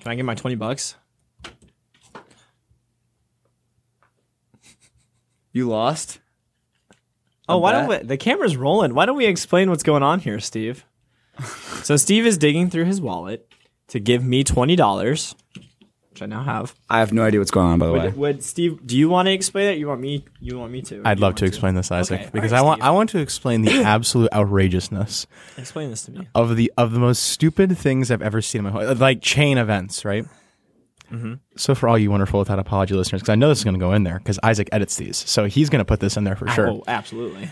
Can I get my twenty bucks? You lost. Oh, why don't we? The camera's rolling. Why don't we explain what's going on here, Steve? so Steve is digging through his wallet to give me twenty dollars, which I now have. I have no idea what's going on. By the way, Would, would Steve? Do you want to explain it? You want me? You want me to? I'd love to want explain this, Isaac, Okay. because All right, I want Steve. I want to explain the absolute outrageousness Explain this to me. of the of the most stupid things I've ever seen in my whole like chain events, right? Mm-hmm. So for all you wonderful without apology listeners, because I know this is going to go in there because Isaac edits these, so he's going to put this in there for sure. Oh, absolutely.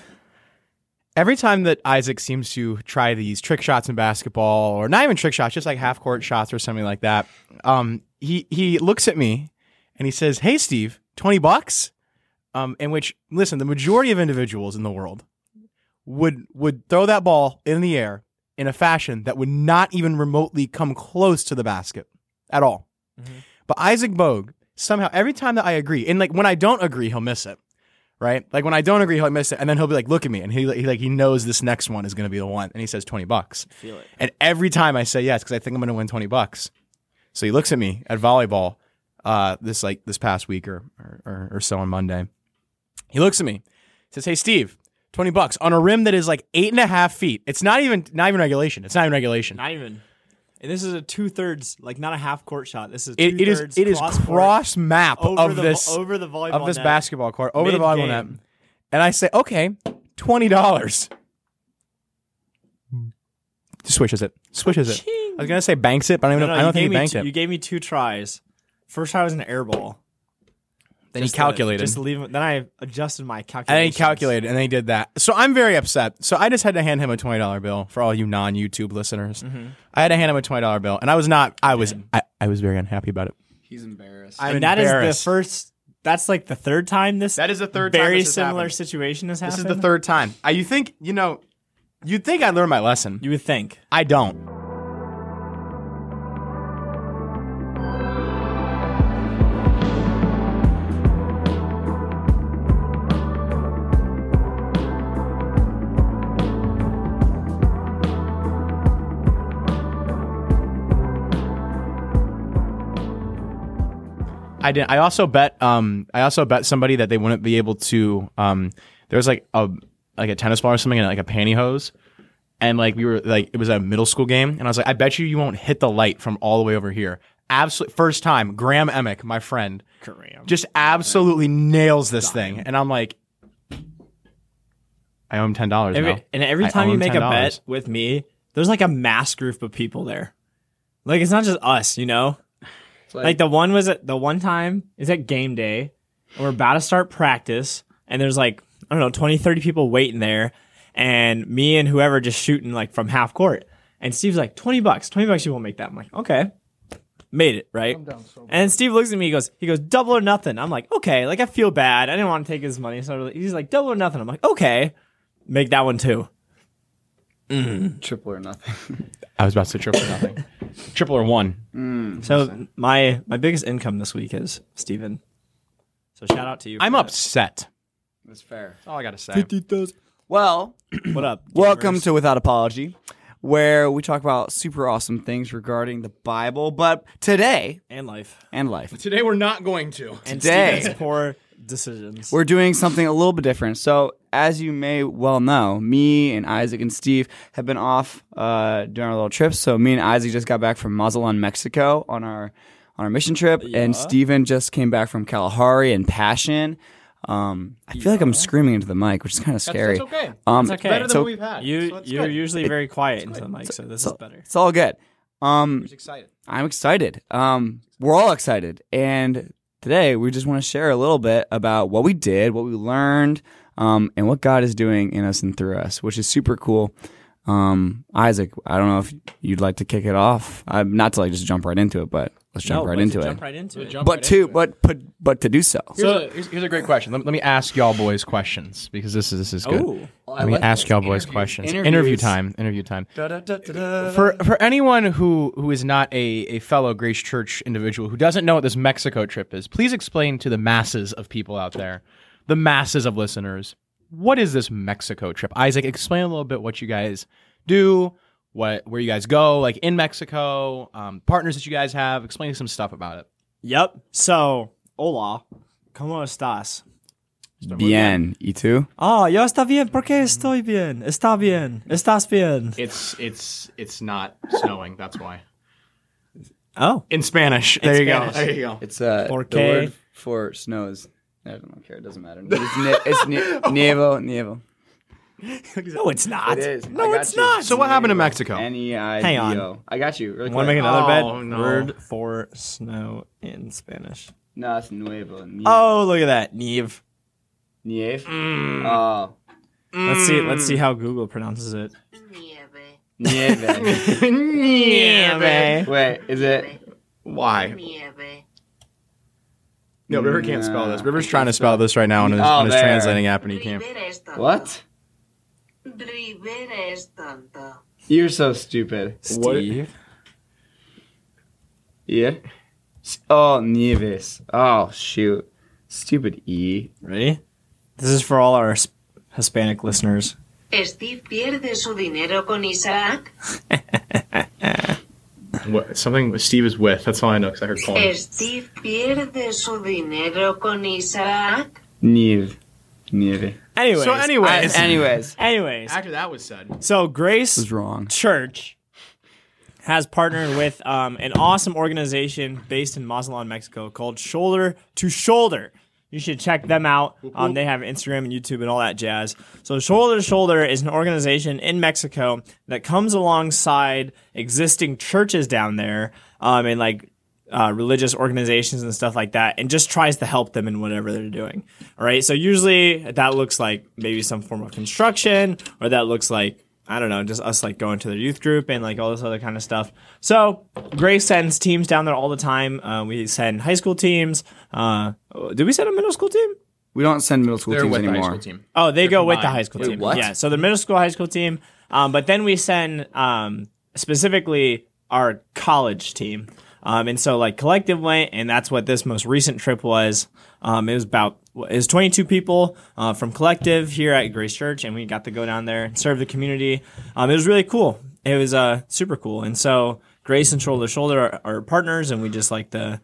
Every time that Isaac seems to try these trick shots in basketball, or not even trick shots, just like half court shots or something like that, um, he he looks at me and he says, "Hey, Steve, twenty bucks." Um, in which, listen, the majority of individuals in the world would would throw that ball in the air in a fashion that would not even remotely come close to the basket at all. But Isaac Bogue somehow every time that I agree, and like when I don't agree, he'll miss it. Right? Like when I don't agree, he'll miss it, and then he'll be like, "Look at me," and he, he like he knows this next one is going to be the one, and he says twenty bucks. Feel it. And every time I say yes because I think I'm going to win twenty bucks, so he looks at me at volleyball uh, this like this past week or, or or so on Monday. He looks at me, says, "Hey Steve, twenty bucks on a rim that is like eight and a half feet. It's not even not even regulation. It's not even regulation. Not even. And this is a two thirds, like not a half court shot. This is two It, it is thirds it is cross cross map of the, this over the volleyball of this net. basketball court over the volleyball net. Mid-game. And I say, okay, twenty dollars. Swishes it. Swishes it. I was gonna say banks it, but I don't, No, know, no, I don't you think gave he banked two, it. You gave me two tries. First try was an air ball. then he Just to- calculated. just to leave. it- Then I adjusted my calculation. And he calculated, and then he did that. So I'm very upset. So I just had to hand him a twenty dollar bill for all you non YouTube listeners. Mm-hmm. I had to hand him a twenty dollar bill, and I was not. I was. I, I was very unhappy about it. he's embarrassed. I'm And that is the first. That's like the third time this. That is the third time very this similar happened. situation has This is the third time. I, you think you know? You'd think I learned my lesson. You would think. I don't. I didn't. I also bet. Um, I also bet somebody that they wouldn't be able to. Um, there was like a like a tennis ball or something and like a pantyhose, and like we were like it was a middle school game, and I was like, I bet you you won't hit the light from all the way over here. Absolute first time. Graham Emick, my friend, Kareem. just absolutely nails this thing, and I'm like, I owe him ten dollars now. And every I time owe you him make a $10. bet with me, there's like a mass group of people there. Like it's not just us, you know. Like, the one was at the one time is at game day. And we're about to start practice, and there's like I don't know 20, 30 people waiting there, and me and whoever just shooting like from half court. And Steve's like twenty bucks, twenty bucks, you won't make that. I'm like okay, made it right. and Steve looks at me, he goes, he goes double or nothing. I'm like okay, like I feel bad. I didn't want to take his money, so he's like double or nothing. I'm like okay, make that one too. Mm. triple or nothing. I was about to say triple or nothing, triple or one. Mm. So my my biggest income this week is Steven. So shout out to you. I'm that. upset. That's fair. That's all I gotta say. Well, What up? welcome gamers? to Without Apology, where we talk about super awesome things regarding the Bible, but today and life and life. Today we're not going to. and Today. Steven's poor decisions. We're doing something a little bit different. So, as you may well know, me and Isaac and Steve have been off uh, during our little trips. So, me and Isaac just got back from Mazatlan, Mexico, on our on our mission trip, and Steven just came back from Kalahari and Passion. Um, I feel like I'm screaming into the mic, which is kind of scary. That's okay. Um, It's okay. Better than So- what we've had. you so you're good. usually very quiet into the mic, so this is better. It's all good. Um, excited. I'm excited. Um, we're all excited, and today we just want to share a little bit about what we did, what we learned, um, and what God is doing in us and through us, which is super cool. Um, Isaac, I don't know if you'd like to kick it off. I'm not to like just jump right into it, but let's jump No, right into it. Jump right into it. but to but but but to do so. Here's, a, here's, here's a great question. Let, let me ask y'all boys questions because this is this is good. Oh, Let me ask y'all boys questions. Interviews. Interview time. Interview time. For for anyone who who is not a, a fellow Grace Church individual who doesn't know what this Mexico trip is, please explain to the masses of people out there, the masses of listeners, what is this Mexico trip? Isaac, explain a little bit what you guys do, what where you guys go, like in Mexico, um, partners that you guys have. Explain some stuff about it. Yep. So, hola, ¿cómo estás? Bien. ¿Y tú? Oh, yo está bien porque estoy bien. Está bien. Estás bien. It's it's it's not snowing. That's why. Oh. In Spanish. There you go. There you go. It's uh, Por the qué? word for snow is. I don't care. It doesn't matter. It's, ne- it's ne- nievo. Nievo. No, it's not. It is. No, it's you. not. So what happened in Mexico? N i Hang on. o. I got you. Really Want to make another bet? Oh, no. Word for snow in Spanish. No, it's nuevo. Nieve. Oh, look at that. Neve. Nieve. Mm. Oh. Let's see. Let's see how Google pronounces it. Nieve, Nieve. Nieve. Wait, is it? Why? nieve, No, River can't spell this. River's trying to spell this right now on his, Oh, on his translating app, and he can't. Rivera es tonto. What? Rivera tonto. You're so stupid. Steve. Yeah. Oh, Nieves. Oh, shoot. Stupid E. Ready? This is for all our Hispanic listeners. Steve pierde su dinero con Isaac. What, something Steve is with. That's all I know because I heard Colin. Steve pierde su dinero con Isaac. Nieve. Nieve. Anyways. So anyways, Anyways. anyways. after that was said, So Grace was wrong. Church has partnered with um, an awesome organization based in Mazatlan, Mexico called Shoulder to Shoulder. You should check them out. Um, they have Instagram and YouTube and all that jazz. So Shoulder to Shoulder is an organization in Mexico that comes alongside existing churches down there um, and like uh, religious organizations and stuff like that, and just tries to help them in whatever they're doing. All right. So usually that looks like maybe some form of construction, or that looks like I don't know, just us like going to their youth group and like all this other kind of stuff. So Grace sends teams down there all the time. Uh, we send high school teams. Uh, did we send a middle school team? We don't send middle school they're teams with the high anymore. school team. Oh, they go with the high school Wait, team. what? Yeah, so the middle school, high school team. Um, but then we send um, specifically our college team. Um, and so like collective went, and that's what this most recent trip was. Um, it was about was 22 people uh, from collective here at Grace Church, and we got to go down there and serve the community. Um, it was really cool. It was uh, super cool. And so Grace and Shoulder to Shoulder are, are partners, and we just like the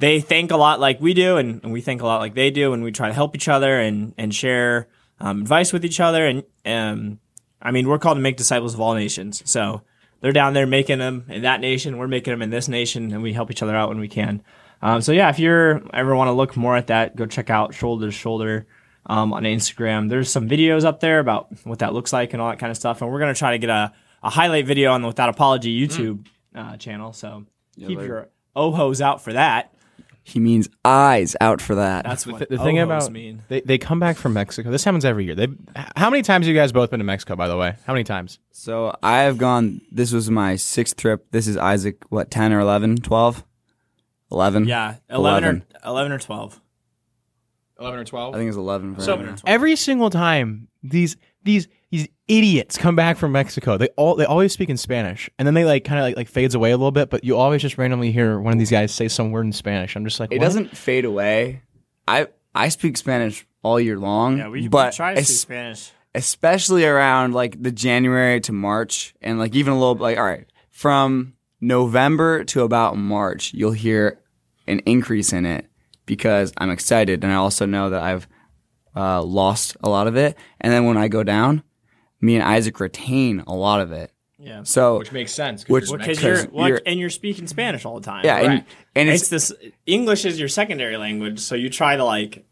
they think a lot like we do, and, and we think a lot like they do, and we try to help each other and and share um, advice with each other. And um, I mean, we're called to make disciples of all nations. So they're down there making them in that nation. We're making them in this nation, and we help each other out when we can. Um, so yeah, if you're ever want to look more at that, go check out Shoulder to Shoulder um, on Instagram. There's some videos up there about what that looks like and all that kind of stuff. And we're gonna try to get a, a highlight video on the Without Apology YouTube uh, channel. So keep later. your ohos out for that. He means eyes out for that. That's what The, the thing ohos about mean. they they come back from Mexico. This happens every year. They how many times have you guys both been to Mexico? By the way, how many times? so I have gone. This was my sixth trip. This is Isaac. What, 10 or 11? 12? 11? Yeah, 11, 11. or 11 or 12. Eleven or twelve. I think it's 11. For So right now. every single time these these these idiots come back from Mexico, they all they always speak in Spanish, and then they like kind of like like fades away a little bit. But you always just randomly hear one of these guys say some word in Spanish. I'm just like, it what? doesn't fade away. I I speak Spanish all year long. Yeah, we, but we try to es- speak Spanish. especially around like the January to March, and like even a little like all right from November to about March, you'll hear an increase in it because I'm excited, and I also know that I've uh, lost a lot of it. And then when I go down, me and Isaac retain a lot of it. Yeah. So which makes sense. Which- Because Because you're, well, you're- and you're speaking Spanish all the time. yeah, and, Right. and it's, it's, this English is your secondary language, so you try to like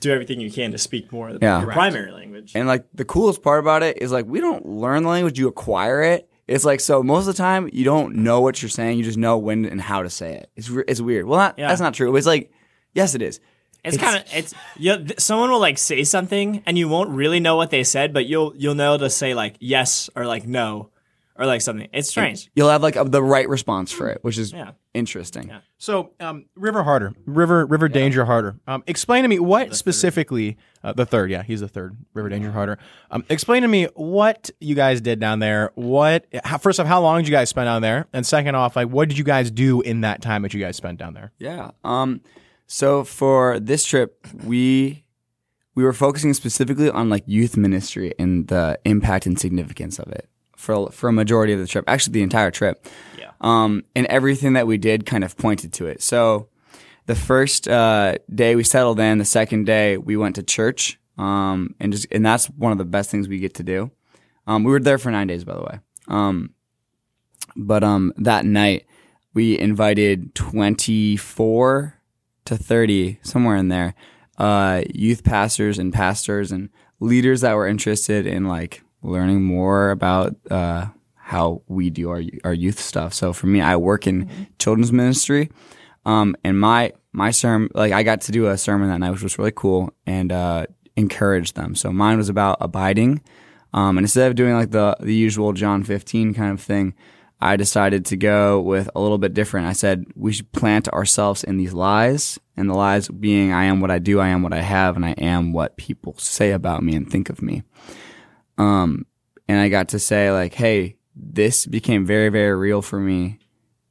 do everything you can to speak more of the Yeah. your Correct. primary language. And like the coolest part about it is like we don't learn the language, you acquire it. It's like so most of the time you don't know what you're saying, you just know when and how to say it. It's re- it's weird. Well, not, Yeah. that's not true. It's like yes, it is. It's, kind of it's yeah. th- someone will like say something and you won't really know what they said, but you'll you'll know to say like yes or like no or like something. It's strange. You'll have like a, the right response for it, which is Yeah. interesting. So, um, River Harder, River River Danger Harder. Um, explain to me what specifically uh, the third. Yeah, he's the third. River Danger Harder. Um, explain to me what you guys did down there. What how, first off, how long did you guys spend down there? And second off, like what did you guys do in that time that you guys spent down there? Yeah. Um. So for this trip, we we were focusing specifically on like youth ministry and the impact and significance of it. for for a majority of the trip. Actually, the entire trip. Yeah. Um, and everything that we did kind of pointed to it. So the first uh, day we settled in. The second day we went to church. Um, and just and that's one of the best things we get to do. Um, we were there for nine days, by the way. Um, but um, that night we invited twenty four to thirty, somewhere in there, uh, youth pastors and pastors and leaders that were interested in like learning more about uh, how we do our our youth stuff. So for me, I work in children's ministry, um, and my my sermon, like I got to do a sermon that night, which was really cool, and uh, encourage them. So mine was about abiding, um, and instead of doing like the the usual John fifteen kind of thing. I decided to go with a little bit different. I said we should plant ourselves in these lies, and the lies being I am what I do, I am what I have, and I am what people say about me and think of me. Um, and I got to say like, hey, this became very, very real for me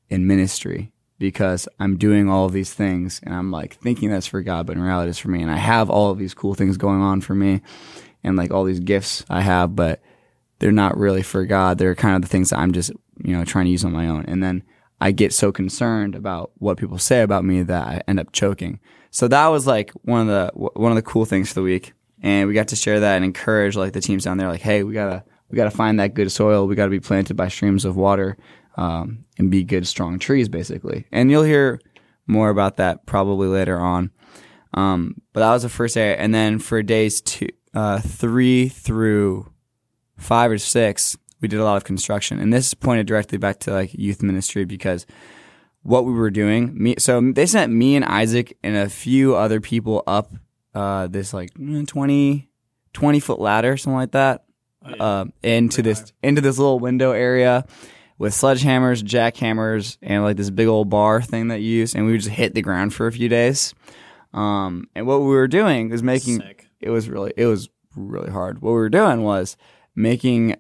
in ministry because I'm doing all these things and I'm like thinking that's for God, but in reality it's for me. And I have all of these cool things going on for me and like all these gifts I have, but they're not really for God. They're kind of the things that I'm just, you know, trying to use on my own. And then I get so concerned about what people say about me that I end up choking. So that was like one of the one of the cool things for the week, and we got to share that and encourage like the teams down there, like, hey, we gotta we gotta find that good soil. We gotta be planted by streams of water, um, and be good, strong trees, basically. And you'll hear more about that probably later on. Um, but that was the first day, and then for days two, uh, three through five or six, we did a lot of construction, and this pointed directly back to like youth ministry because what we were doing. Me, so they sent me and Isaac and a few other people up uh, this like mm, 20, 20 foot ladder, something like that, uh, into this into this little window area with sledgehammers, jackhammers, and like this big old bar thing that you use, and we would just hit the ground for a few days. Um, and what we were doing was making Sick. it was really it was really hard. What we were doing was making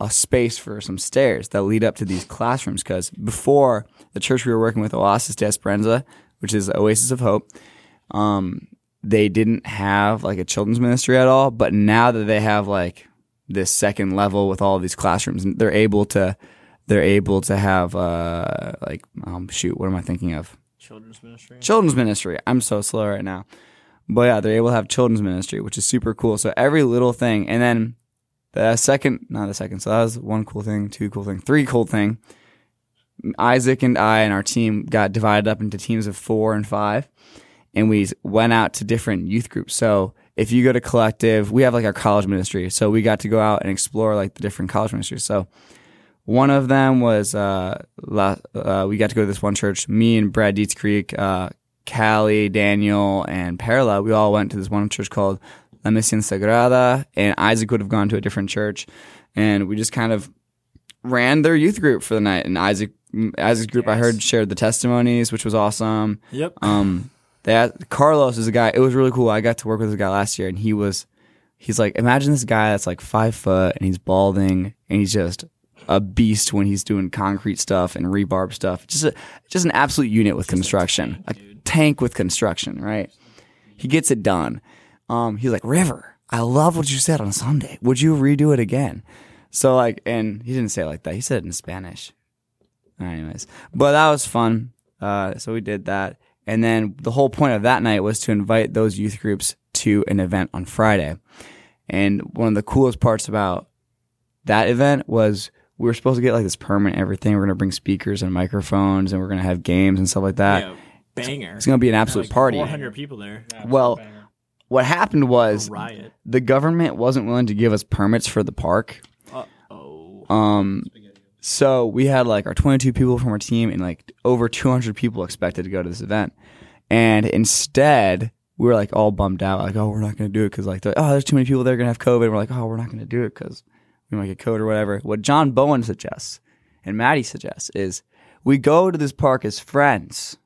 a space for some stairs that lead up to these classrooms because before the church we were working with, Oasis de Esperanza, which is Oasis of Hope, um, they didn't have like a children's ministry at all. But now that they have like this second level with all of these classrooms, they're able to they're able to have uh, like um, shoot, what am I thinking of? Children's ministry. children's ministry. I'm so slow right now. But yeah, they're able to have children's ministry, which is super cool. So every little thing, and then the second, not the second. So that was one cool thing, two cool thing, three cool thing. Isaac and I and our team got divided up into teams of four and five, and we went out to different youth groups. So if you go to collective, we have like our college ministry. So we got to go out and explore like the different college ministries. So one of them was uh, uh, we got to go to this one church. Me and Brad Dietz Creek, uh, Callie, Daniel, and Perla. We all went to this one church called La Misión Sagrada, and Isaac would have gone to a different church, and we just kind of ran their youth group for the night. And Isaac, Isaac's group, I heard shared the testimonies, which was awesome. Yep. Um, that Carlos is a guy. It was really cool. I got to work with this guy last year, and he was, he's like, imagine this guy that's like five foot and he's balding and he's just a beast when he's doing concrete stuff and rebar stuff. Just a, just an absolute unit with construction, a tank with construction, right? He gets it done. Um, he's like, River, I love what you said on Sunday. Would you redo it again? So like, and he didn't say it like that. He said it in Spanish. Anyways, but that was fun. Uh, so we did that. And then the whole point of that night was to invite those youth groups to an event on Friday. And one of the coolest parts about that event was we were supposed to get like this permit and everything. We're going to bring speakers and microphones and we're going to have games and stuff like that. yeah, banger. It's going to be an absolute party. 400 people there. Well, what happened was Riot. the government wasn't willing to give us permits for the park. Oh. Um, so we had like our 22 people from our team and like over 200 people expected to go to this event. And instead, we were like all bummed out, like, oh, we're not going to do it because like, they're like, oh, there's too many people there going to have COVID. we're like, oh, we're not going to do it because we might get COVID or whatever. What John Bowen suggests and Maddie suggests is we go to this park as friends.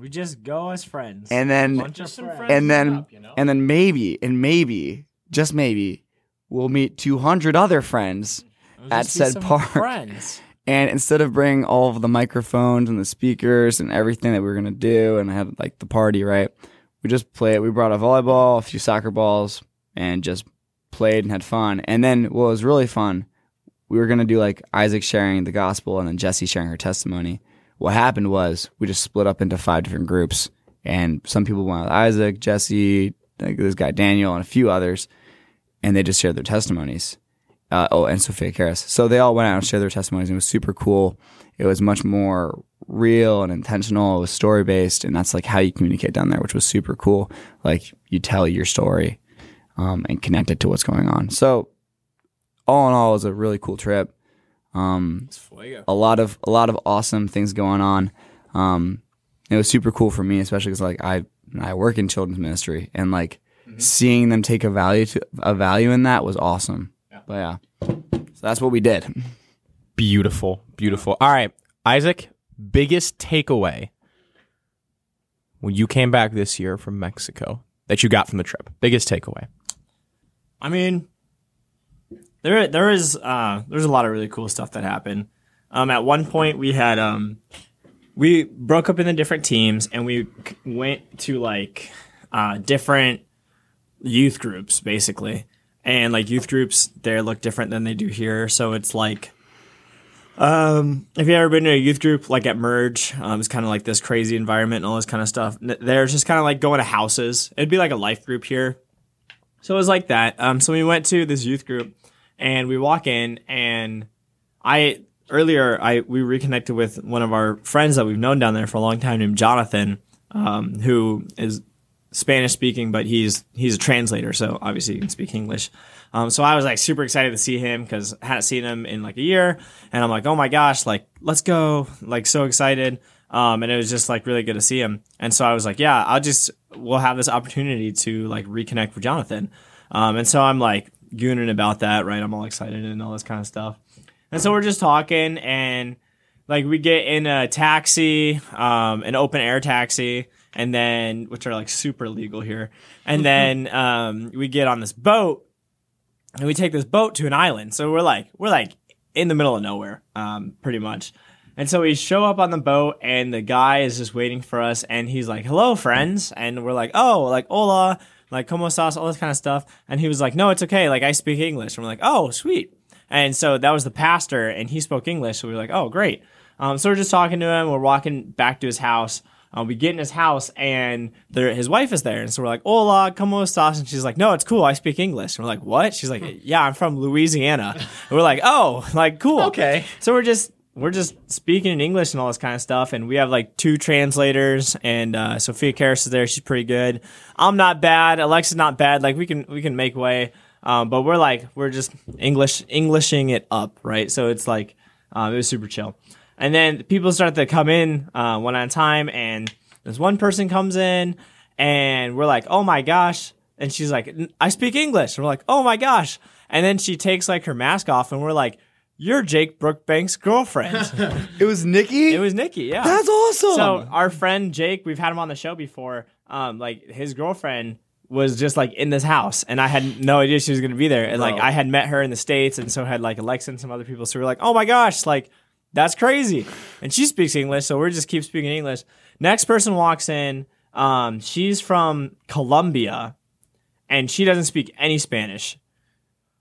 We just go as friends. And then Bunch of friends. and then and then maybe and maybe just maybe we'll meet 200 other friends It'll at said park. Friends. and instead of bringing all of the microphones and the speakers and everything that we were gonna do and I had like the party right we just played we brought a volleyball a few soccer balls and just played and had fun and then what was really fun we were gonna do like Isaac sharing the gospel and then Jesse sharing her testimony. What happened was we just split up into five different groups, and some people went with Isaac, Jesse, like this guy Daniel, and a few others, and they just shared their testimonies. Uh, oh, and Sophia Karras. So they all went out and shared their testimonies. And it was super cool. It was much more real and intentional. It was story based, and that's like how you communicate down there, which was super cool. Like you tell your story um, and connect it to what's going on. So all in all, it was a really cool trip. Um, a lot of a lot of awesome things going on. Um, it was super cool for me, especially because like I I work in children's ministry, and like seeing them take a value to a value in that was awesome. But yeah, so that's what we did. Beautiful, beautiful. All right, Isaac, biggest takeaway when you came back this year from Mexico that you got from the trip? Biggest takeaway. I mean, there there is uh, there's a lot of really cool stuff that happened. Um, at one point, we had um, we broke up into different teams, and we went to like uh, different youth groups, basically. And like youth groups, they look different than they do here. So it's like, um, if you ever been to a youth group like at Merge, um, it's kind of like this crazy environment and all this kind of stuff. They're just kind of like going to houses. It'd be like a life group here. So it was like that. Um, so we went to this youth group and we walk in and I earlier I we reconnected with one of our friends that we've known down there for a long time named Jonathan, um, who is Spanish speaking, but he's he's a translator, so obviously he can speak English. Um, so I was like super excited to see him because I hadn't seen him in like a year, and I'm like, oh my gosh, like let's go, like so excited. Um, and it was just like really good to see him. And so I was like, yeah, I'll just we'll have this opportunity to like reconnect with Jonathan. Um, and so I'm like gooning about that, right? I'm all excited and all this kind of stuff. And so we're just talking and like we get in a taxi, um, an open air taxi, and then which are like super legal here. And then um, we get on this boat and we take this boat to an island. So we're like we're like in the middle of nowhere, um, pretty much. And so we show up on the boat, and the guy is just waiting for us, and he's like, "Hello, friends," and we're like, "Oh, like hola." Like como sauce, all this kind of stuff, and he was like, "No, it's okay. Like I speak English." And we're like, "Oh, sweet." And so that was the pastor, and he spoke English. So we were like, "Oh, great." Um, so we're just talking to him. We're walking back to his house. Uh, we get in his house, and there, his wife is there. And so we're like, "Hola, como estás?" And she's like, "No, it's cool. I speak English." And we're like, "What?" She's like, "Yeah, I'm from Louisiana." And we're like, "Oh, like cool." Okay. So we're just we're just speaking in English and all this kind of stuff, and we have like two translators, and uh, Sophia Karras is there. She's pretty good. I'm not bad. Alexa's not bad. Like we can we can make way, um, but we're like we're just English Englishing it up, right? So it's like um, it was super chill. And then people start to come in uh, one at a time, and this one person comes in, and we're like, oh my gosh. And she's like, I speak English. And we're like, oh my gosh. And then she takes like her mask off, and we're like, you're Jake Brookbank's girlfriend. It was Nikki. it was Nikki, yeah. That's awesome. So our friend Jake, we've had him on the show before. Um, like his girlfriend was just like in this house, and I had no idea she was going to be there. And like I had met her in the states, and so had like Alexa and some other people. So we are like, oh my gosh, like that's crazy. And she speaks English, so we just keep speaking English. Next person walks in. Um, she's from Colombia, and she doesn't speak any Spanish.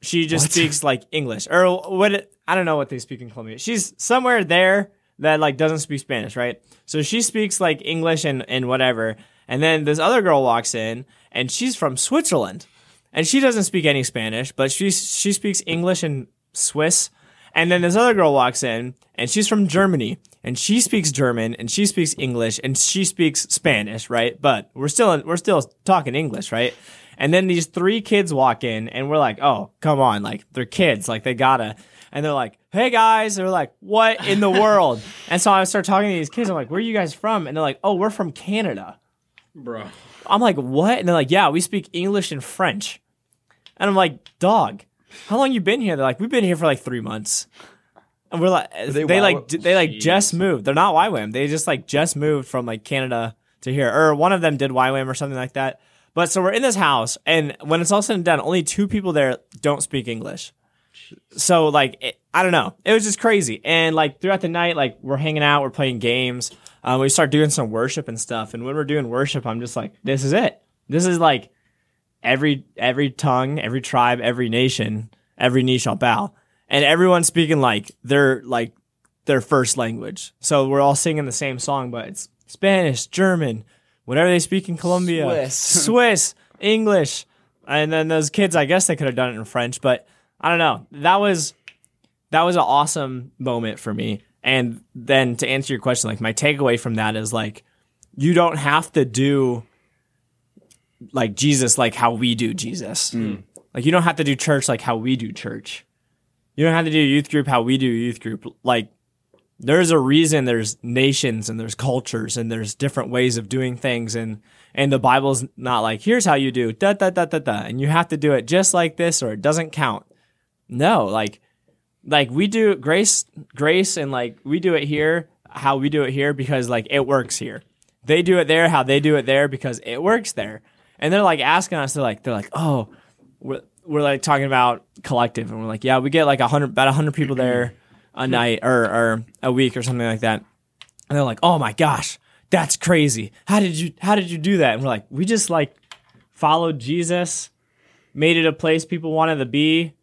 She just speaks like English or what? I don't know what they speak in Colombia. She's somewhere there that like doesn't speak Spanish, right? So she speaks like English and and whatever. And then this other girl walks in, and she's from Switzerland, and she doesn't speak any Spanish, but she she speaks English and Swiss. And then this other girl walks in, and she's from Germany, and she speaks German, and she speaks English, and she speaks Spanish, right? But we're still in, we're still talking English, right? And then these three kids walk in, and we're like, oh, come on, like they're kids, like they gotta. And they're like, hey guys, they're like, what in the world? and so I start talking to these kids. I'm like, where are you guys from? And they're like, oh, we're from Canada. bro. I'm like, what? And they're like, yeah, we speak English and French. And I'm like, dog, how long you been here? They're like, we've been here for like three months. And we're like, they, they like, YWAM? d- they like just moved. They're not YWAM. They just like just moved from like Canada to here, or one of them did YWAM or something like that. But so we're in this house, and when it's all said and done, only two people there don't speak English. So like, it, I don't know. It was just crazy. And like throughout the night, like we're hanging out, we're playing games. Um, we start doing some worship and stuff. And when we're doing worship, I'm just like, this is it. This is like every every tongue, every tribe, every nation, every knee shall bow. and everyone's speaking like their like their first language. So we're all singing the same song, but it's Spanish, German, whatever they speak in Colombia, Swiss. Swiss, English, and then those kids. I guess they could have done it in French, but I don't know. That was that was an awesome moment for me. And then to answer your question, like my takeaway from that is like you don't have to do like Jesus like how we do Jesus. Hmm. Like you don't have to do church like how we do church. You don't have to do youth group how we do youth group. Like there's a reason there's nations and there's cultures and there's different ways of doing things and and the Bible's not like here's how you do da da da da da and you have to do it just like this or it doesn't count. No, like like we do grace grace and like we do it here how we do it here because like it works here. They do it there how they do it there because it works there. And they're like asking us they're like they're like, "Oh, we're, we're like talking about collective and we're like, "Yeah, we get like a 100 about a 100 people there a night or or a week or something like that." And they're like, "Oh my gosh, that's crazy. How did you how did you do that?" And we're like, "We just like followed Jesus, made it a place people wanted to be."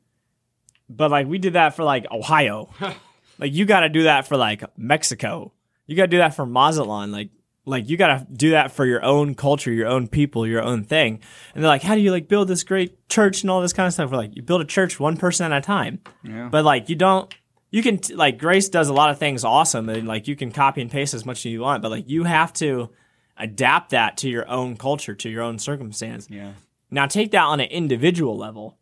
But like we did that for like Ohio. like you got to do that for like Mexico. You got to do that for Mazatlan. Like like you got to do that for your own culture, your own people, your own thing. And they're like, "How do you like build this great church and all this kind of stuff?" We're like, "You build a church one person at a time." Yeah. But like you don't you can t- like Grace does a lot of things awesome and like you can copy and paste as much as you want, but like you have to adapt that to your own culture, to your own circumstance. Yeah. Now take that on an individual level.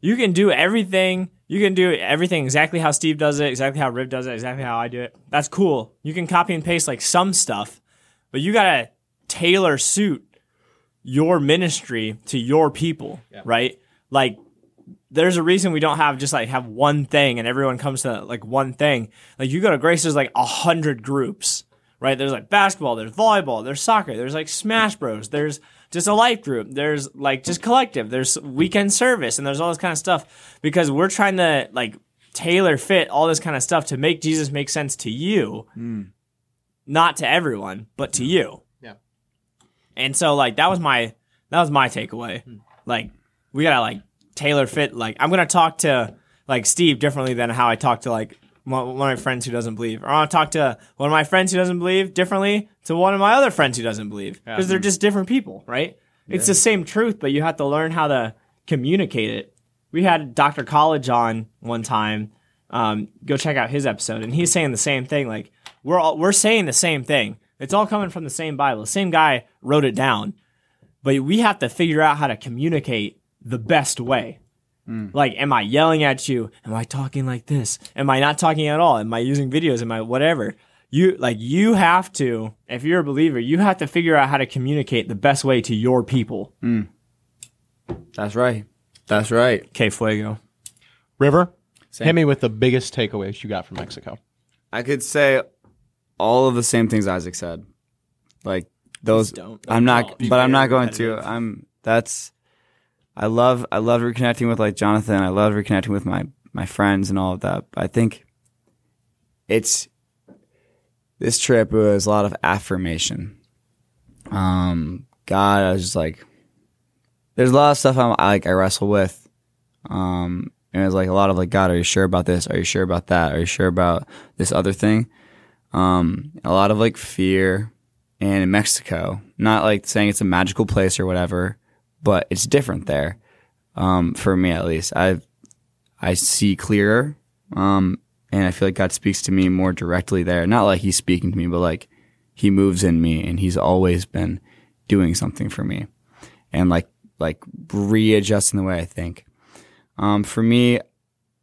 You can do everything. You can do everything exactly how Steve does it, exactly how Riv does it, exactly how I do it. That's cool. You can copy and paste like some stuff, but you gotta tailor suit your ministry to your people, right? Like there's a reason we don't have just like have one thing and everyone comes to like one thing. Like you go to Grace, there's like a hundred groups, right? There's like basketball, there's volleyball, there's soccer, there's like Smash Bros, there's just a life group, there's like just collective, there's weekend service, and there's all this kind of stuff because we're trying to like tailor fit all this kind of stuff to make Jesus make sense to you, hmm. not to everyone, but to you. Yeah. And so like that was my that was my takeaway. Hmm. Like we gotta like tailor fit. Like I'm gonna talk to like Steve differently than how I talk to like one one of my friends who doesn't believe, or I want to talk to one of my friends who doesn't believe differently to one of my other friends who doesn't believe because they're just different people, right? It's the same truth, but you have to learn how to communicate it. We had Dr. College on one time. Um, go check out his episode, and he's saying the same thing. Like we're all we're saying the same thing. It's all coming from the same Bible. The same guy wrote it down, but we have to figure out how to communicate the best way. Mm. Like, am I yelling at you? Am I talking like this? Am I not talking at all? Am I using videos? Am I whatever? You like you have to, if you're a believer, you have to figure out how to communicate the best way to your people. Mm. That's right. That's right. Que fuego. River, Same. hit me with the biggest takeaways you got from Mexico. I could say all of the same things Isaac said. Like those don't. I'm not but I'm not going to. I'm that's I love I love reconnecting with like Jonathan. I love reconnecting with my my friends and all of that. But I think it's this trip was a lot of affirmation. Um God, I was just like there's a lot of stuff I'm, I like I wrestle with. Um and it's like a lot of like, God, are you sure about this? Are you sure about that? Are you sure about this other thing? Um, a lot of like fear. And in Mexico, not like saying it's a magical place or whatever, but it's different there. Um, for me at least, I I see clearer. Um, and I feel like God speaks to me more directly there. Not like He's speaking to me, but like He moves in me, and He's always been doing something for me, and like like readjusting the way I think. Um, for me,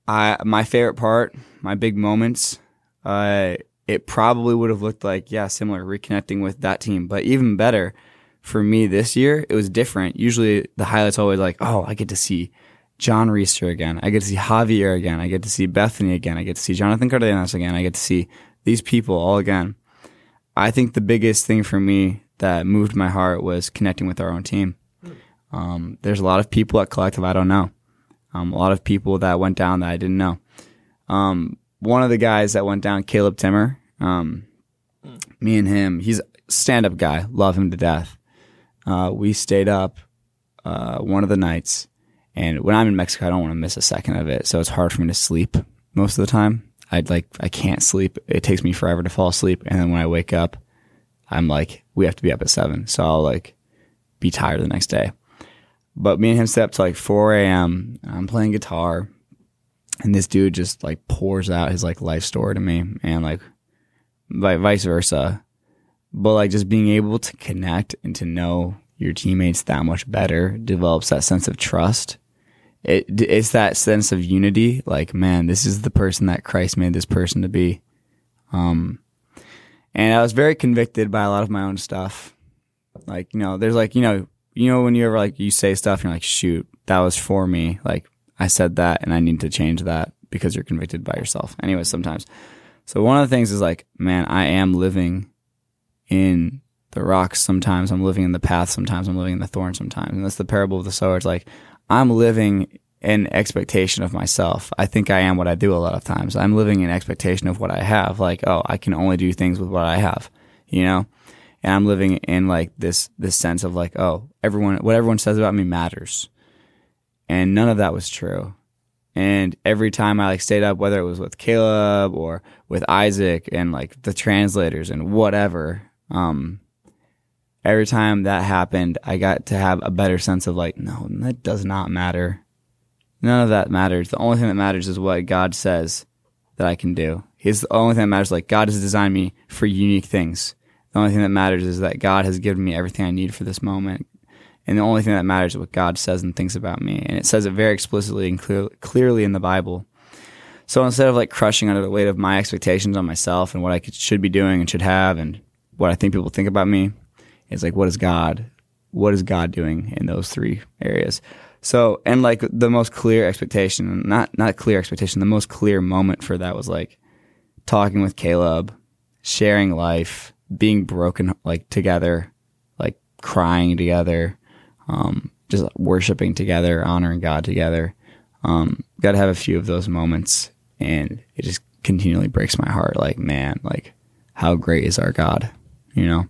I my favorite part, my big moments, uh, it probably would have looked like yeah, similar reconnecting with that team, but even better for me this year, it was different. Usually the highlights always like, oh, I get to see John Reister again, I get to see Javier again, I get to see Bethany again, I get to see Jonathan Cardenas again, I get to see these people all again. I think the biggest thing for me that moved my heart was connecting with our own team. Um, there's a lot of people at Collective I don't know. Um, a lot of people that went down that I didn't know. Um, one of the guys that went down, Caleb Timmer, um, me and him, he's a stand up guy, love him to death. Uh, we stayed up uh, one of the nights And when I'm in Mexico, I don't want to miss a second of it. So it's hard for me to sleep most of the time. I'd like, I can't sleep. It takes me forever to fall asleep. And then when I wake up, I'm like, we have to be up at seven. So I'll like be tired the next day. But me and him stay up to like 4 a.m. I'm playing guitar and this dude just like pours out his like life story to me and like vice versa. But like just being able to connect and to know your teammates that much better develops that sense of trust. It, it's that sense of unity. Like, man, this is the person that Christ made this person to be. Um, and I was very convicted by a lot of my own stuff. Like, you know, there's like, you know, you know, when you ever like, you say stuff and you're like, shoot, that was for me. Like, I said that and I need to change that because you're convicted by yourself. Anyways, sometimes. So one of the things is like, man, I am living in the rocks sometimes. I'm living in the path sometimes. I'm living in the thorn sometimes. And that's the parable of the sower. It's like, I'm living in expectation of myself. I think I am what I do a lot of times. I'm living in expectation of what I have. Like, oh, I can only do things with what I have, you know? And I'm living in like this, this sense of like, oh, everyone, what everyone says about me matters. And none of that was true. And every time I like stayed up, whether it was with Caleb or with Isaac and like the translators and whatever, um, every time that happened, I got to have a better sense of like, no, that does not matter. None of that matters. The only thing that matters is what God says that I can do. He's the only thing that matters. Like God has designed me for unique things. The only thing that matters is that God has given me everything I need for this moment. And the only thing that matters is what God says and thinks about me. And it says it very explicitly and clear, clearly in the Bible. So instead of like crushing under the weight of my expectations on myself and what I could, should be doing and should have and what I think people think about me, is like, what is God? What is God doing in those three areas? So, and like the most clear expectation, not, not clear expectation, the most clear moment for that was like talking with Caleb, sharing life, being broken like together, like crying together, um, just worshiping together, honoring God together. Um, got to have a few of those moments, and it just continually breaks my heart. Like, man, like how great is our God, you know?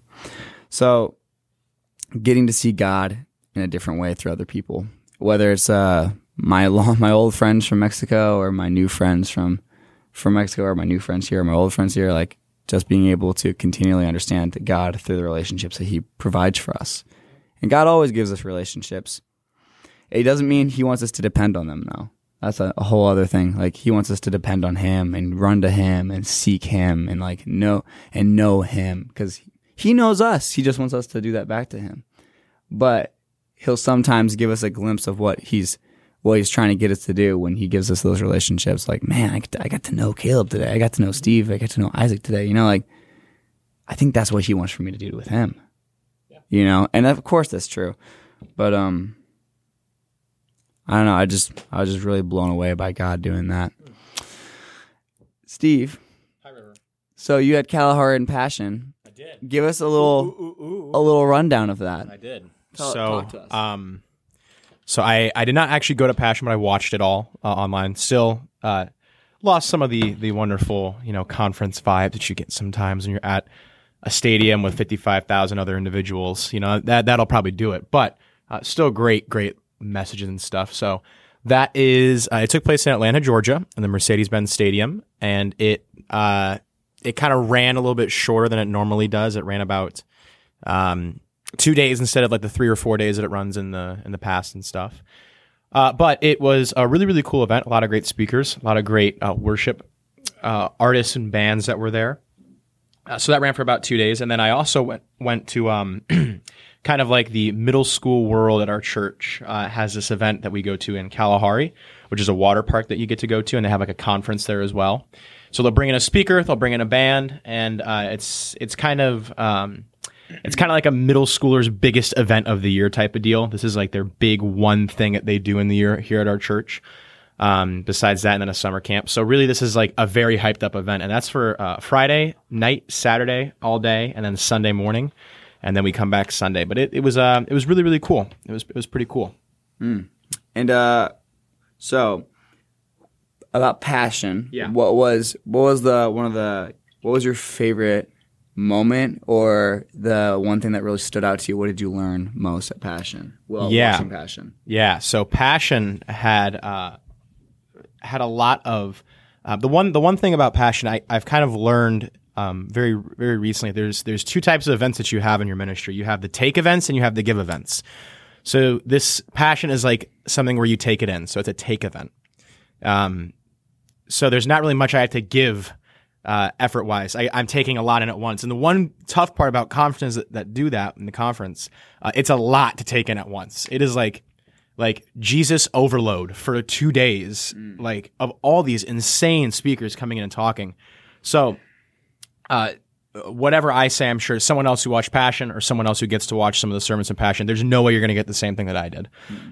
So, getting to see God in a different way through other people, whether it's uh, my long, my old friends from Mexico or my new friends from from Mexico or my new friends here, or my old friends here, like just being able to continually understand God through the relationships that He provides for us and God always gives us relationships. It doesn't mean He wants us to depend on them, though. That's a, a, whole other thing. Like He wants us to depend on Him and run to Him and seek Him and like know and know Him because He knows us. He just wants us to do that back to Him. But He'll sometimes give us a glimpse of what He's what He's trying to get us to do when He gives us those relationships. Like, man, I, I got to know Caleb today. I got to know Steve. I got to know Isaac today. You know, like I think that's what He wants for me to do with Him you know, and of course that's true, but um, I don't know. I just I was just really blown away by God doing that. Steve, Hi, River. so you had Kalahari and Passion. I did. Give us a little a little rundown of that. I did. Tell- so, talk to us. um, so I I did not actually go to Passion, but I watched it all uh, online. Still, uh, lost some of the the wonderful you know conference vibe that you get sometimes when you're at a stadium with fifty five thousand other individuals. You know that that'll probably do it, but uh, still great great messages and stuff. So. That is, uh, it took place in Atlanta, Georgia, in the Mercedes-Benz Stadium, and it uh, it kind of ran a little bit shorter than it normally does. It ran about um, two days instead of like the three or four days that it runs in the in the past and stuff. Uh, but it was a really really cool event. A lot of great speakers, a lot of great uh, worship uh, artists and bands that were there. Uh, so that ran for about two days, and then I also went went to um, kind of like the middle school world at our church uh, has this event that we go to in Kalahari, which is a water park that you get to go to, and they have like a conference there as well. So they'll bring in a speaker, they'll bring in a band, and uh, it's it's kind of um, it's kind of like a middle schooler's biggest event of the year type of deal. This is like their big one thing that they do in the year here at our church. Um, besides that, and then a summer camp. So really, this is like a very hyped up event, and that's for uh, Friday night, Saturday all day, and then Sunday morning, and then we come back Sunday. But it, it was uh, it was really really cool. It was it was pretty cool. And uh, so about passion. Yeah. What was what was the one of the what was your favorite moment or the one thing that really stood out to you? What did you learn most at Passion? Well, Yeah. watching Passion. Yeah. So Passion had uh, had a lot of uh, the one the one thing about Passion I, I've kind of learned um, very very recently. There's there's two types of events that you have in your ministry. You have the take events and you have the give events. So this Passion is like something where you take it in. So it's a take event. Um, so there's not really much I have to give uh, effort wise. I'm taking a lot in at once. And the one tough part about conferences that, that do that in the conference, uh, it's a lot to take in at once. It is like like Jesus overload for two days, like of all these insane speakers coming in and talking. So, uh, whatever I say, I'm sure someone else who watched Passion or someone else who gets to watch some of the sermons in Passion, there's no way you're going to get the same thing that I did,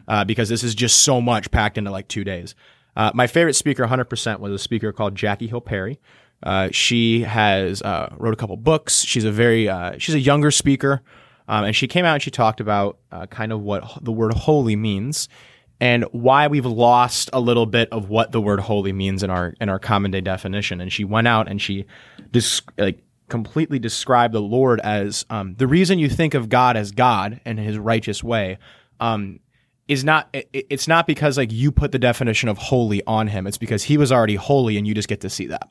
uh, because this is just so much packed into like two days. Uh, my favorite speaker, 100%, was a speaker called Jackie Hill Perry. Uh, she has uh, wrote a couple books. She's a very uh, she's a younger speaker, um, and she came out and she talked about uh, kind of what the word holy means and why we've lost a little bit of what the word holy means in our in our common day definition. And she went out and she dis- like completely described the Lord as um, the reason you think of God as God and His righteous way. Um, is not it, it's not because like you put the definition of holy on him it's because he was already holy and you just get to see that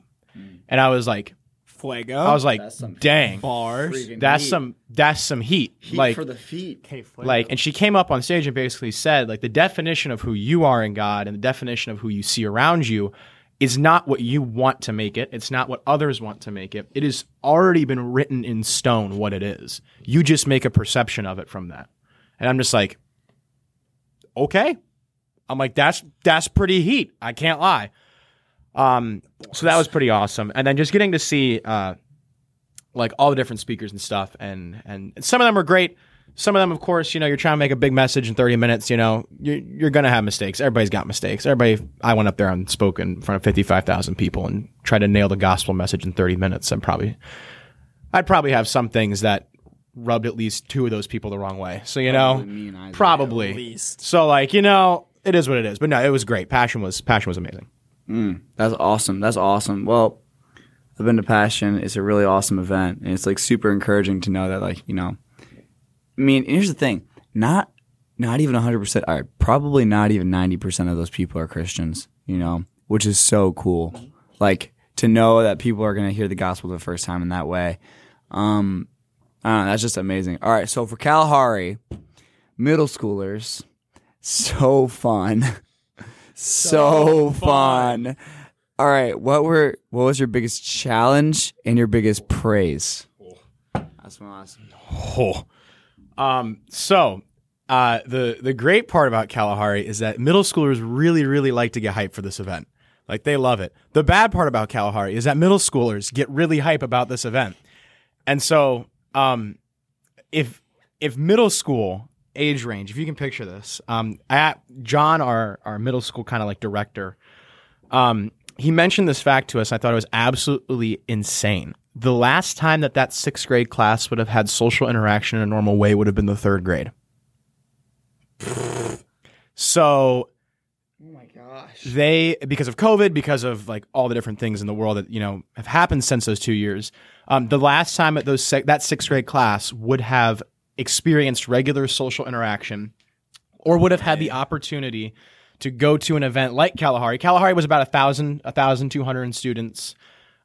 and i was like Fuego. i was like dang bars. That's heat. some that's some heat, Heat like for the feet. Okay, like and she came up on stage and basically said like the definition of who you are in god and the definition of who you see around you is not what you want to make it it's not what others want to make it it has already been written in stone what it is you just make a perception of it from that and i'm just like okay. I'm like that's that's pretty heat. I can't lie. Um so that was pretty awesome. And then just getting to see uh like all the different speakers and stuff. And and some of them are great. Some of them of course you know you're trying to make a big message in 30 minutes you know you're, you're gonna have mistakes. Everybody's got mistakes. Everybody i went up there and spoke in front of 55000 people and tried to nail the gospel message in 30 minutes and probably i'd probably have some things that rubbed at least two of those people the wrong way so you know Probably Isaac. probably At least. so like you know it is what it is but no it was great passion was passion was amazing That's awesome. That's awesome. Well, I've been to Passion. It's a really awesome event, and it's like super encouraging to know that, like, you know, I mean, here's the thing: not, not even 100. percent All right, probably not even 90 percent of those people are Christians. You know, which is so cool. Like to know that people are going to hear the gospel the first time in that way. Um, know. That's just amazing. All right, so for Kalahari, middle schoolers, so fun. so fun. All right, what were what was your biggest challenge and your biggest praise? That's what I'm. Oh. Um, so uh, the the great part about Kalahari is that middle schoolers really, really like to get hyped for this event. Like they love it. The bad part about Kalahari is that middle schoolers get really hype about this event. And so um, if if middle school age range, if you can picture this, um, at John, our our middle school kind of like director, um, he mentioned this fact to us. I thought it was absolutely insane. The last time that that sixth grade class would have had social interaction in a normal way would have been the third grade. So Oh my gosh. they because of COVID, because of like all the different things in the world that you know have happened since those two years. Um, the last time that those sec- that sixth grade class would have experienced regular social interaction, or would have had the opportunity to go to an event like Kalahari. Kalahari was about a thousand, a thousand two hundred students,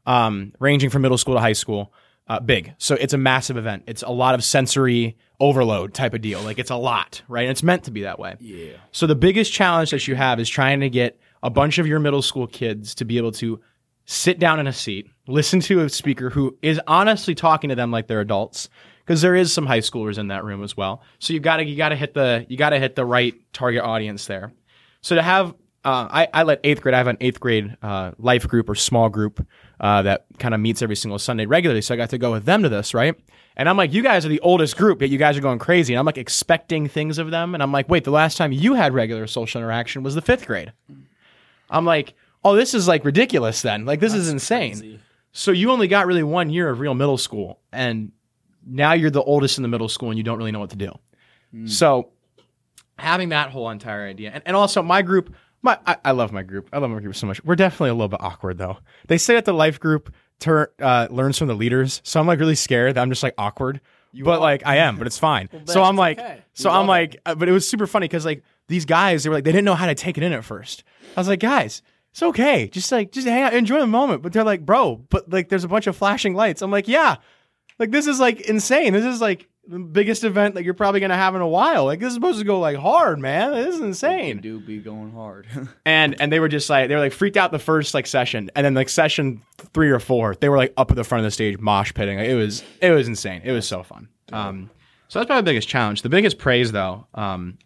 um, ranging from middle school to high school. Uh, big, so it's a massive event. It's a lot of sensory overload type of deal. Like it's a lot, right? And it's meant to be that way. Yeah. So the biggest challenge that you have is trying to get a bunch of your middle school kids to be able to sit down in a seat, listen to a speaker who is honestly talking to them like they're adults, because there is some high schoolers in that room as well. So you gotta you gotta hit the you gotta hit the right target audience there. So to have uh, I, I let eighth grade. I have an eighth grade uh, life group or small group uh, that kind of meets every single Sunday regularly. So I got to go with them to this, right? And I'm like, you guys are the oldest group, yet you guys are going crazy. And I'm like expecting things of them, and I'm like, wait, the last time you had regular social interaction was the fifth grade. I'm like, oh, this is like ridiculous. Then, like, this is insane. So you only got really one year of real middle school, and now you're the oldest in the middle school, and you don't really know what to do. So having that whole entire idea, and, and also my group, My, I, I love my group. I love my group so much. We're definitely a little bit awkward though. They say that the life group tur- uh, learns from the leaders, so I'm like really scared that I'm just like awkward. but like I am, but it's fine. so I'm like, okay. so I'm like, uh, but it was super funny because like these guys, they were like, they didn't know how to take it in at first. I was like, guys, it's okay, just like just hang out, enjoy the moment. But they're like, bro, but like there's a bunch of flashing lights. I'm like, yeah, like this is like insane. This is like the biggest event that you're probably gonna have in a while. Like this is supposed to go like hard, man. This is insane. do be going hard. And and they were just like they were like freaked out the first like session, and then like session three or four, they were like up at the front of the stage mosh pitting. Like, it was it was insane. It was so fun. Um, so that's probably the biggest challenge. The biggest praise though, um,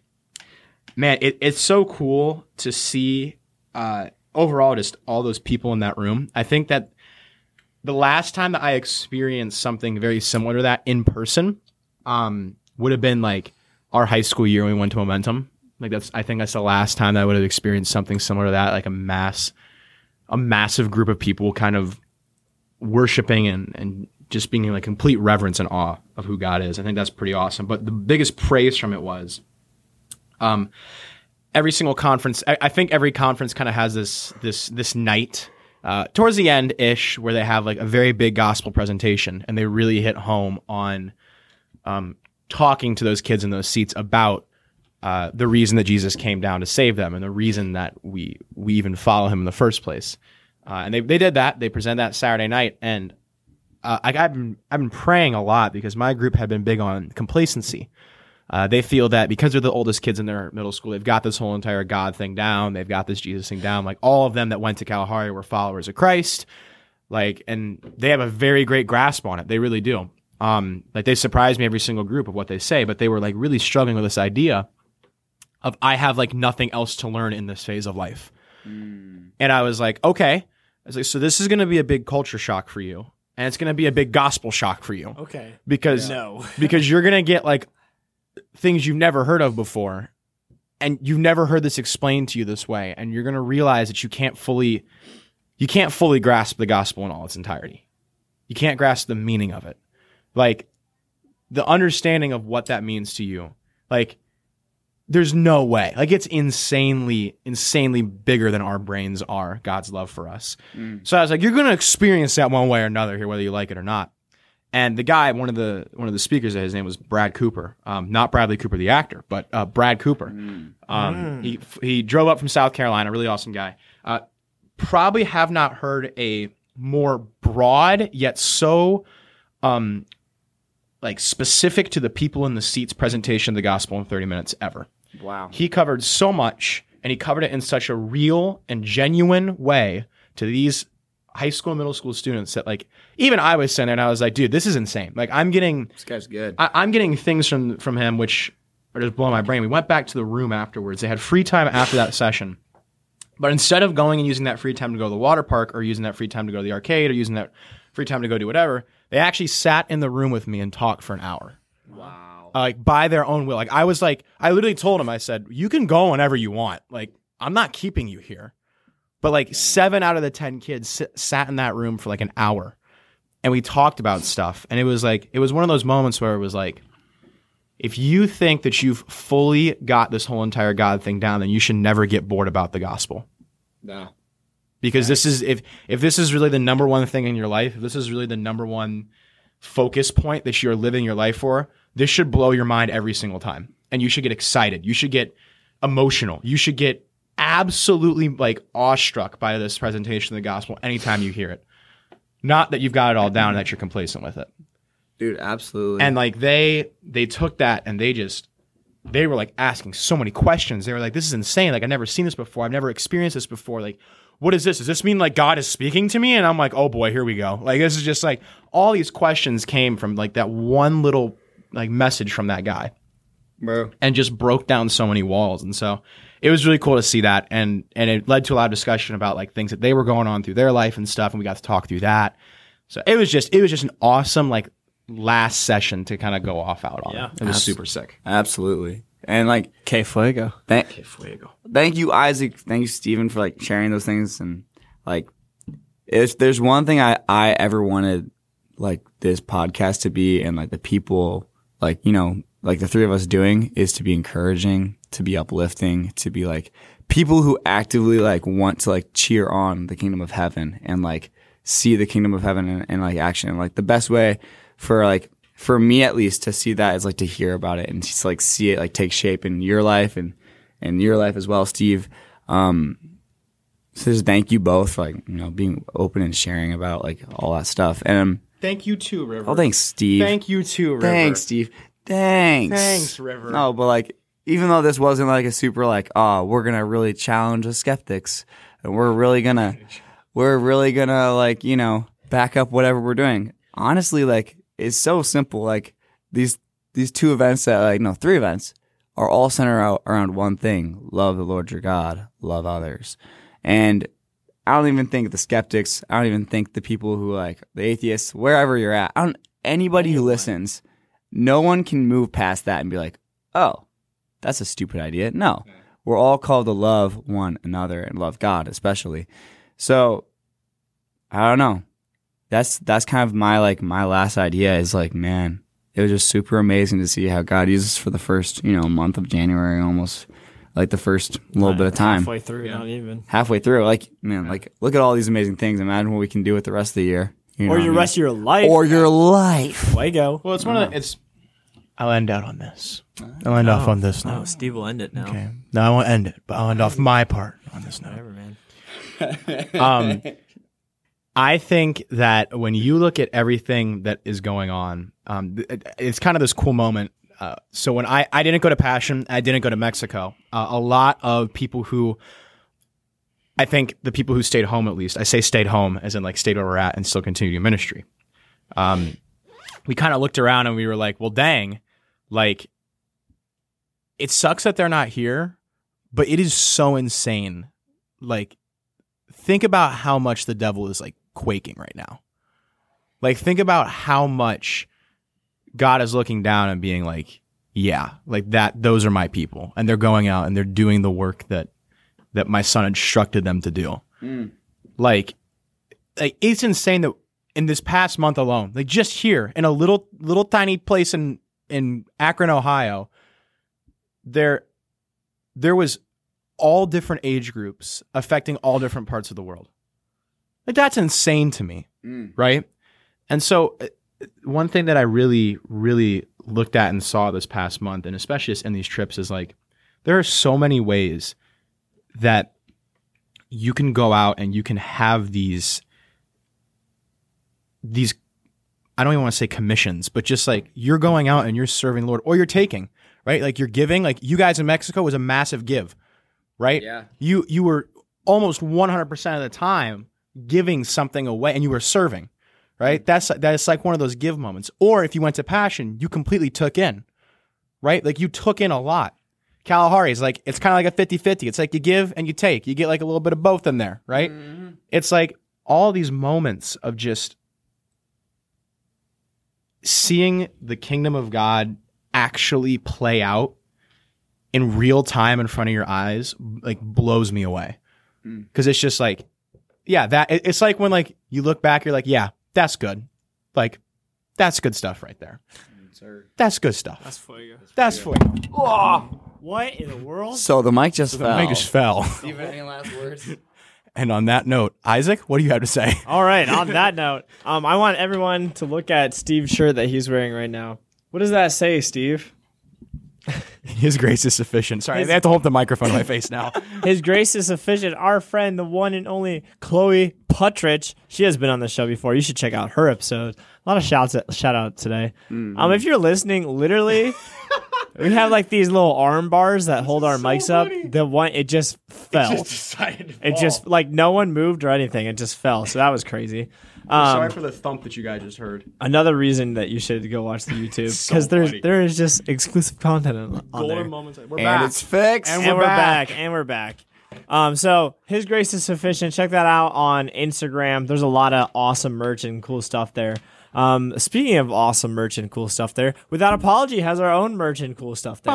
man, it, it's so cool to see uh, overall just all those people in that room. I think that the last time that I experienced something very similar to that in person um, would have been like our high school year when we went to Momentum. Like that's I think that's the last time that I would have experienced something similar to that, like a mass, a massive group of people kind of worshiping and and just being in like complete reverence and awe of who God is. I think that's pretty awesome. But the biggest praise from it was, um, every single conference. I, I think every conference kind of has this this this night uh, towards the end ish where they have like a very big gospel presentation and they really hit home on um, talking to those kids in those seats about uh, the reason that Jesus came down to save them and the reason that we we even follow him in the first place. Uh, and they they did that. They presented that Saturday night, and uh, I, I've been I've been praying a lot because my group had been big on complacency. Uh, they feel that because they're the oldest kids in their middle school, they've got this whole entire God thing down. They've got this Jesus thing down. Like all of them that went to Kalahari were followers of Christ. Like, and they have a very great grasp on it. They really do. Um, like they surprise me every single group of what they say, but they were like really struggling with this idea of I have like nothing else to learn in this phase of life. And I was like, okay. I was like, so this is going to be a big culture shock for you, and it's going to be a big gospel shock for you Okay. because No. because you're gonna get like things you've never heard of before and you've never heard this explained to you this way and you're gonna realize that you can't fully you can't fully grasp the gospel in all its entirety. You can't grasp the meaning of it. Like the understanding of what that means to you like there's no way. Like it's insanely insanely bigger than our brains are god's love for us. Mm. So i was like you're gonna experience that one way or another here whether you like it or not and the guy, one of the one of the speakers, his name was Brad Cooper, um, not Bradley Cooper, the actor, but uh, Brad Cooper. Um, He he drove up from South Carolina, really awesome guy. Uh, probably have not heard a more broad yet so um, like specific to the people in the seats presentation of the gospel in 30 minutes ever. wow. He covered so much and he covered it in such a real and genuine way to these high school and middle school students that like even I was sitting there and I was like, dude, this is insane. Like I'm getting This guy's good. I, I'm getting things from from him which are just blowing my brain. We went back to the room afterwards. They had free time after that session. But instead of going and using that free time to go to the water park or using that free time to go to the arcade or using that free time to go do whatever, they actually sat in the room with me and talked for an hour wow. uh, like by their own will. Like I was like, I literally told him, I said, you can go whenever you want. Like I'm not keeping you here. But like seven out of the ten kids sit, sat in that room for like an hour, and we talked about stuff. And it was like it was one of those moments where it was like, if you think that you've fully got this whole entire God thing down, then you should never get bored about the gospel No. because this is if if this is really the number one thing in your life, if this is really the number one focus point that you're living your life for, this should blow your mind every single time. And you should get excited. You should get emotional. You should get absolutely like awestruck by this presentation of the gospel anytime you hear it. Not that you've got it all down and that you're complacent with it. Dude, absolutely. And like they they took that and they just they were like asking so many questions. They were like, "This is insane! Like I've never seen this before. I've never experienced this before. Like, what is this? Does this mean like God is speaking to me?" And I'm like, "Oh boy, here we go." Like this is just like all these questions came from like that one little like message from that guy bro. and just broke down so many walls. And so it was really cool to see that. And and it led to a lot of discussion about like things that they were going on through their life and stuff. And we got to talk through that. So it was just it was just an awesome like last session to kind of go off out on. Yeah. It was Abs- super sick. Absolutely. And like, Que fuego. thank, Fuego. thank you, Isaac. Thank you, Stephen, for like sharing those things. And like, if there's one thing I, I ever wanted like this podcast to be and like the people, like, you know, like the three of us doing is to be encouraging, to be uplifting, to be like people who actively like want to like cheer on the kingdom of heaven and like see the kingdom of heaven in, in like action. And, like the best way for like for me at least to see that is like to hear about it and just like see it like take shape in your life and and your life as well, Steve. Um, so just thank you both for like you know being open and sharing about like all that stuff. And um, Thank you too, River. oh, thanks, Steve. Thank you too, River. Thanks, Steve. Thanks. Thanks, River. No, but like, even though this wasn't like a super like, oh, we're gonna really challenge the skeptics, and we're really gonna, we're really gonna like, you know, back up whatever we're doing. Honestly, like, it's so simple. Like these these two events that like no three events are all centered out around one thing: love the Lord your God, love others, and I don't even think the skeptics. I don't even think the people who like the atheists, wherever you're at. I don't anybody who listens. No one can move past that and be like, "Oh, that's a stupid idea." No, we're all called to love one another and love God, especially. So, I don't know. That's that's kind of my like my last idea is like, man, it was just super amazing to see how God uses for the first you know month of January, almost like the first little bit of time halfway through, not even. halfway through. Like, man, like look at all these amazing things. Imagine what we can do with the rest of the year. You know Or what I mean? rest of your life. or your life. way go. Well, it's one of the, it's. I'll end out on this. I'll end off on this No, note. Steve will end it now. Okay. No, I won't end it, but I'll end off my part on this note. Whatever, man. Um, I think that when you look at everything that is going on, um, th- it- it's kind of this cool moment. Uh, so when I, I didn't go to Passion, I didn't go to Mexico. Uh, a lot of people who, I think the people who stayed home at least, I say stayed home as in like stayed where we're at and still continue ministry. Um, we kind of looked around and we were like, well, dang, like it sucks that they're not here, but it is so insane. Like think about how much the devil is like quaking right now. Like think about how much God is looking down and being like, yeah, like that those are my people and they're going out and they're doing the work that that my son instructed them to do. Mm. Like like it's insane that in this past month alone, like just here in a little little tiny place in in Akron, Ohio, there there was all different age groups affecting all different parts of the world. Like that's insane to me, right? And so, uh, one thing that I really, really looked at and saw this past month, and especially in these trips, is like there are so many ways that you can go out and you can have these these I don't even want to say commissions, but just like you're going out and you're serving the Lord or you're taking, right? Like you're giving, like you guys in Mexico was a massive give, right? Yeah. You you were almost 100% of the time giving something away and you were serving, right? Mm. That's that's like one of those give moments. Or if you went to Passion, you completely took in, right? Like you took in a lot. Kalahari is like it's kind of like a 50-50. It's like you give and you take. You get like a little bit of both in there, right? Mm-hmm. It's like all these moments of just seeing the kingdom of God actually play out in real time in front of your eyes like blows me away hmm. because it's just like yeah that it's like when like you look back you're like yeah that's good like that's good stuff right there that's good stuff That's fuego. that's for you What in the world? So the mic just fell. I just fell any last words? and on that note Isaac what do you have to say All right. On that note, um, I want everyone to look at Steve's shirt that he's wearing right now. What does that say, Steve? his grace is sufficient sorry they have to hold the microphone to my face now His grace is sufficient. Our friend, the one and only Chloe Putrich, she has been on the show before. You should check out her episode. A lot of shouts, shout out today. Um, if you're listening, literally, we have like these little arm bars that hold our mics up. The one, it just fell. It just like no one moved or anything. It just fell. So that was crazy. Um, sorry for the thump that you guys just heard another reason that you should go watch the YouTube because there's funny. there is just exclusive content on, on there. moments we're back. And it's fixed. And and we're we're back. back. and we're back. Um, so his grace is sufficient. Check that out on Instagram. There's a lot of awesome merch and cool stuff there. Um, speaking of awesome merch and cool stuff there, Without Apology has our own merch and cool stuff there.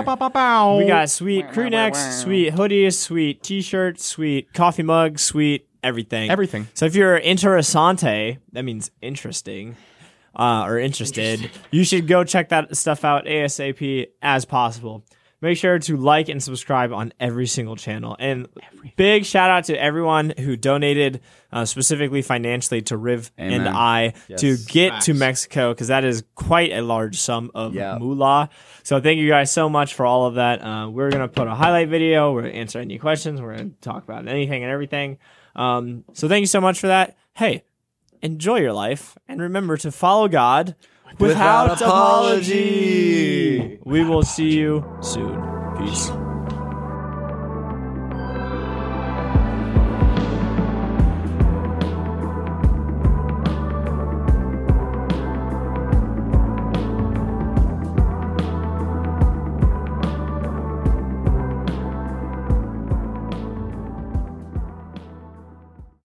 We got sweet crew necks, sweet hoodies, sweet t-shirts, sweet coffee mugs, sweet everything. Everything. So if you're interessante, that means interesting, uh, or interested, you should go check that stuff out ASAP as possible. Make sure to like and subscribe on every single channel. And big shout out to everyone who donated uh, specifically financially to Riv Amen. and I to Yes. get to Mexico because that is quite a large sum of Yeah. moolah. So thank you guys so much for all of that. Uh, we're gonna put a highlight video. We're gonna answer any questions. We're gonna talk about anything and everything. Um, so thank you so much for that. Hey, enjoy your life and remember to follow God Without apology. We will see you soon. Peace.